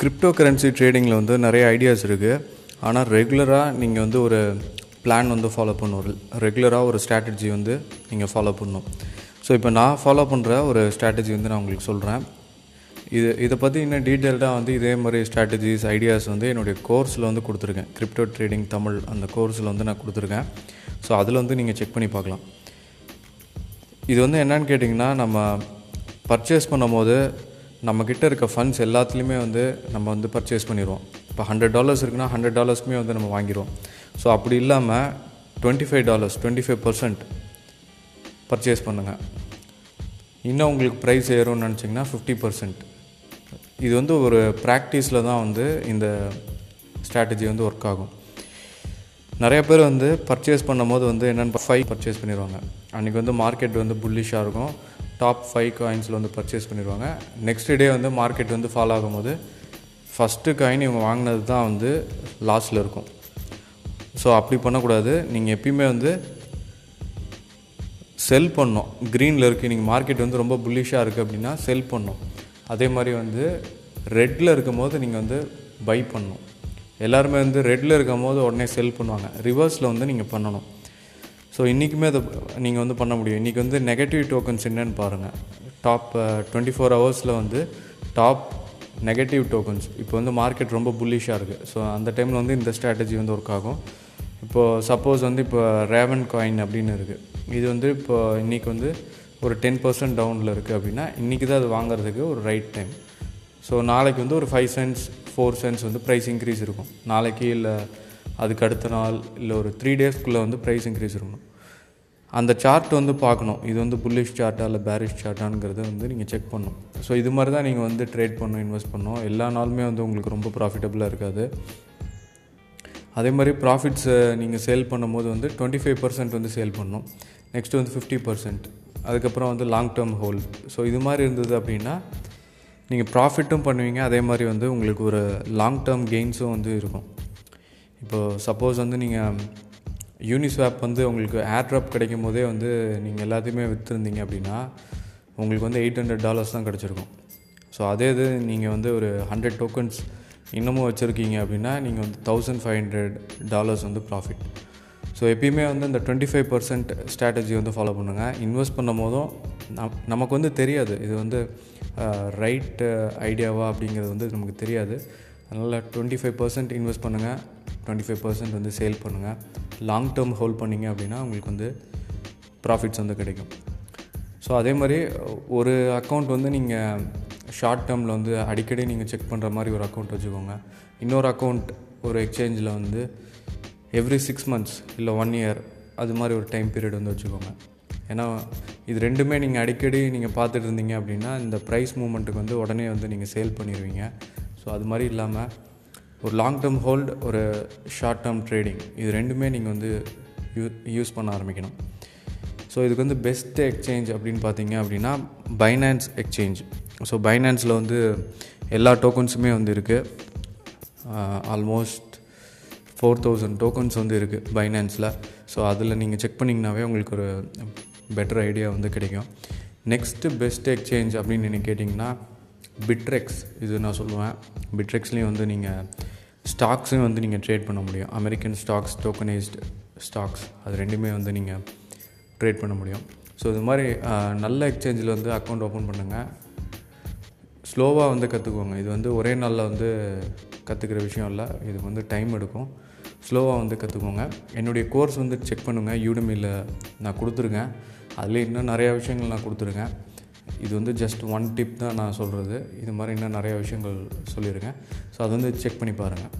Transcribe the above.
Crypto currency ட்ரேடிங்கில் வந்து நிறைய ideas இருக்குது ஆனால் ரெகுலராக நீங்கள் வந்து ஒரு பிளான் வந்து ஃபாலோ பண்ணணும். ரெகுலராக ஒரு ஸ்ட்ராட்டஜி வந்து நீங்கள் ஃபாலோ பண்ணணும். ஸோ இப்போ நான் ஃபாலோ பண்ணுற ஒரு ஸ்ட்ராட்டஜி வந்து நான் உங்களுக்கு சொல்கிறேன் இது இதை பற்றி இன்னும் டீட்டெயில்டாக வந்து இதே மாதிரி ஸ்ட்ராட்டஜிஸ் ஐடியாஸ் வந்து என்னுடைய கோர்ஸில் வந்து கொடுத்துருக்கேன். கிரிப்டோ ட்ரேடிங் தமிழ் அந்த கோர்ஸில் வந்து நான் கொடுத்துருக்கேன். ஸோ அதில் வந்து நீங்கள் செக் பண்ணி பார்க்கலாம். இது வந்து என்னன்னு கேட்டிங்கன்னா நம்ம பர்ச்சேஸ் பண்ணும்போது நம்மக்கிட்ட இருக்க ஃபண்ட்ஸ் எல்லாத்துலேயுமே வந்து நம்ம வந்து பர்ச்சேஸ் பண்ணிடுவோம் இப்போ ஹண்ட்ரட் டாலர்ஸ் இருக்குன்னா ஹண்ட்ரட் டாலர்ஸ்க்குமே வந்து நம்ம வாங்கிடுவோம் ஸோ அப்படி இல்லாமல் twenty five dollars twenty five percent purchase பண்ணுங்கள் இன்னும் உங்களுக்கு ப்ரைஸ் ஏறும்னு நினச்சிங்கன்னா ஃபிஃப்டி பர்சன்ட் இது வந்து ஒரு ப்ராக்டிஸில் தான் வந்து இந்த ஸ்ட்ராட்டஜி வந்து ஒர்க் ஆகும். நிறைய பேர் வந்து பர்ச்சேஸ் பண்ணும்போது வந்து என்னென்னு ஃபைவ் பர்ச்சேஸ் பண்ணிடுவாங்க அன்றைக்கி வந்து மார்க்கெட் வந்து புல்லிஷாக இருக்கும். டாப் ஃபைவ் காயின்ஸில் வந்து பர்ச்சேஸ் பண்ணிடுவாங்க நெக்ஸ்ட் டே வந்து மார்க்கெட் வந்து ஃபாலோ ஆகும்போது ஃபஸ்ட்டு காயின் இவங்க வாங்கினது தான் வந்து லாஸில் இருக்கும். ஸோ அப்படி பண்ணக்கூடாது. நீங்கள் எப்பயுமே வந்து செல் பண்ணோம் க்ரீனில் இருக்குது நீங்கள் மார்க்கெட் வந்து ரொம்ப புல்லிஷாக இருக்குது அப்படின்னா செல் பண்ணோம் அதே மாதிரி வந்து ரெட்டில் இருக்கும் போது நீங்கள் வந்து பை பண்ணணும். எல்லாருமே வந்து ரெட்டில் இருக்கும் போது உடனே செல் பண்ணுவாங்க. ரிவர்ஸில் வந்து நீங்கள் பண்ணணும். ஸோ இன்றைக்குமே அதை நீங்கள் வந்து பண்ண முடியும். இன்றைக்கி வந்து நெகட்டிவ் டோக்கன்ஸ் என்னென்னு பாருங்கள் டாப் டுவெண்ட்டி ஃபோர் ஹவர்ஸில் வந்து டாப் நெகட்டிவ் டோக்கன்ஸ் இப்போ வந்து மார்க்கெட் ரொம்ப புல்லிஷாக இருக்குது ஸோ அந்த டைமில் வந்து இந்த ஸ்ட்ராட்டஜி வந்து ஒர்க் ஆகும். இப்போது சப்போஸ் வந்து இப்போ ரேவன் காயின் அப்படின்னு இருக்குது இது வந்து இப்போ இன்றைக்கி வந்து ஒரு டென் பர்சன்ட் டவுனில் இருக்குது அப்படின்னா இன்றைக்கி தான் அது வாங்குறதுக்கு ஒரு ரைட் டைம் ஸோ நாளைக்கு வந்து ஒரு ஃபைவ் சென்ட்ஸ் ஃபோர் சென்ட்ஸ் வந்து ப்ரைஸ் இன்க்ரீஸ் இருக்கும். நாளைக்கு இல்லை அதுக்கு அடுத்த நாள் இல்லை ஒரு த்ரீ டேஸ்க்குள்ளே வந்து ப்ரைஸ் இன்க்ரீஸ் இருக்கணும். அந்த சார்ட் வந்து பார்க்கணும். இது வந்து புல்லிஷ் சார்ட்டா இல்லை பேரிஷ் சார்ட்டாங்கிறத வந்து நீங்கள் செக் பண்ணணும். ஸோ இது மாதிரி தான் நீங்கள் வந்து ட்ரேட் பண்ணணும் இன்வெஸ்ட் பண்ணணும். எல்லா நாளுமே வந்து உங்களுக்கு ரொம்ப ப்ராஃபிட்டபுளாக இருக்காது. அதே மாதிரி ப்ராஃபிட்ஸை நீங்கள் சேல் பண்ணும்போது வந்து டுவெண்ட்டி ஃபைவ் பர்சன்ட் வந்து சேல் பண்ணணும். நெக்ஸ்ட் வந்து ஃபிஃப்டி பர்சன்ட் அதுக்கப்புறம் வந்து லாங் டேர்ம் ஹோல் ஸோ இது மாதிரி இருந்தது அப்படின்னா நீங்கள் ப்ராஃபிட்டும் பண்ணுவீங்க. அதே மாதிரி வந்து உங்களுக்கு ஒரு லாங் டேர்ம் கெயின்ஸும் வந்து இருக்கும். இப்போது சப்போஸ் வந்து நீங்கள் யூனிஸ்வாப் வந்து உங்களுக்கு ஏர்ட்ராப் கிடைக்கும் போதே வந்து நீங்கள் எல்லாத்தையுமே விற்றுருந்தீங்க அப்படின்னா உங்களுக்கு வந்து எயிட் ஹண்ட்ரட் டாலர்ஸ் தான் கிடச்சிருக்கும். ஸோ அதே இது நீங்கள் வந்து ஒரு ஹண்ட்ரட் டோக்கன்ஸ் இன்னமும் வச்சுருக்கீங்க அப்படின்னா நீங்கள் வந்து தௌசண்ட் ஃபைவ் ஹண்ட்ரட் டாலர்ஸ் வந்து ப்ராஃபிட் ஸோ எப்பயுமே வந்து இந்த டுவெண்ட்டி ஃபைவ் பர்சன்ட் ஸ்ட்ராட்டஜி வந்து ஃபாலோ பண்ணுங்கள் இன்வெஸ்ட் பண்ணும் போதும் நம் நமக்கு வந்து தெரியாது. இது வந்து ரைட் ஐடியாவா அப்படிங்கிறது வந்து நமக்கு தெரியாது. அதனால் டுவெண்ட்டி ஃபைவ் பர்சன்ட் இன்வெஸ்ட் பண்ணுங்கள் டுவெண்ட்டி ஃபைவ் பர்சன்ட் வந்து சேல் பண்ணுங்கள் லாங் டேர்ம் ஹோல்ட் பண்ணிங்க அப்படின்னா உங்களுக்கு வந்து ப்ராஃபிட்ஸ் வந்து கிடைக்கும். ஸோ அதே மாதிரி ஒரு அக்கௌண்ட் வந்து நீங்கள் ஷார்ட் டேர்மில் வந்து அடிக்கடி நீங்கள் செக் பண்ணுற மாதிரி ஒரு அக்கௌண்ட் வச்சுக்கோங்க. இன்னொரு அக்கௌண்ட் ஒரு எக்ஸ்சேஞ்சில் வந்து எவ்ரி சிக்ஸ் மந்த்ஸ் இல்லை ஒன் இயர் அது மாதிரி ஒரு டைம் பீரியட் வந்து வச்சுக்கோங்க. ஏன்னா இது ரெண்டுமே நீங்கள் அடிக்கடி நீங்கள் பார்த்துட்டு இருந்தீங்க அப்படின்னா இந்த ப்ரைஸ் மூமெண்ட்டுக்கு வந்து உடனே வந்து நீங்கள் சேல் பண்ணிடுவீங்க ஸோ அது மாதிரி இல்லாமல் ஒரு லாங் டேர்ம் ஹோல்டு ஒரு ஷார்ட் டேர்ம் ட்ரேடிங் இது ரெண்டுமே நீங்கள் வந்து யூ யூஸ் பண்ண ஆரம்பிக்கணும். ஸோ இதுக்கு வந்து பெஸ்ட் எக்ஸ்சேஞ்ச் அப்படின்னு பார்த்தீங்க அப்படின்னா பைனான்ஸ் எக்ஸ்சேஞ்ச் ஸோ பைனான்ஸில் வந்து எல்லா டோக்கன்ஸுமே வந்து இருக்குது ஆல்மோஸ்ட் ஃபோர் தௌசண்ட் டோக்கன்ஸ் வந்து இருக்குது பைனான்ஸில் ஸோ அதில் நீங்கள் செக் பண்ணிங்கனாவே உங்களுக்கு ஒரு பெட்டர் ஐடியா வந்து கிடைக்கும். நெக்ஸ்ட்டு பெஸ்ட் எக்ஸ்சேஞ்ச் அப்படின்னு நீங்கள் கேட்டிங்கன்னா பிட்ரெக்ஸ் இது நான் சொல்லுவேன். பிட்ரெக்ஸ்லேயும் வந்து நீங்கள் ஸ்டாக்ஸையும் வந்து நீங்கள் ட்ரேட் பண்ண முடியும். அமெரிக்கன் ஸ்டாக்ஸ் டோக்கனைஸ்டு ஸ்டாக்ஸ் அது ரெண்டுமே வந்து நீங்கள் ட்ரேட் பண்ண முடியும். ஸோ இது மாதிரி நல்ல எக்ஸ்சேஞ்சில் வந்து அக்கௌண்ட் ஓப்பன் பண்ணுங்கள் ஸ்லோவாக வந்து கற்றுக்குவோங்க இது வந்து ஒரே நாளில் வந்து கற்றுக்கிற விஷயம் இல்லை. இது வந்து டைம் எடுக்கும். ஸ்லோவாக வந்து கற்றுக்கோங்க என்னுடைய கோர்ஸ் வந்து செக் பண்ணுங்கள் யூடமியில் நான் கொடுத்துருக்கேன். அதில் இன்னும் நிறையா விஷயங்கள் நான் கொடுத்துருக்கேன். இது வந்து ஜஸ்ட் ஒன் டிப் தான் நான் சொல்கிறது இது மாதிரி இன்னும் நிறையா விஷயங்கள் சொல்லியிருக்கேன். ஸோ அது வந்து செக் பண்ணி பாருங்கள்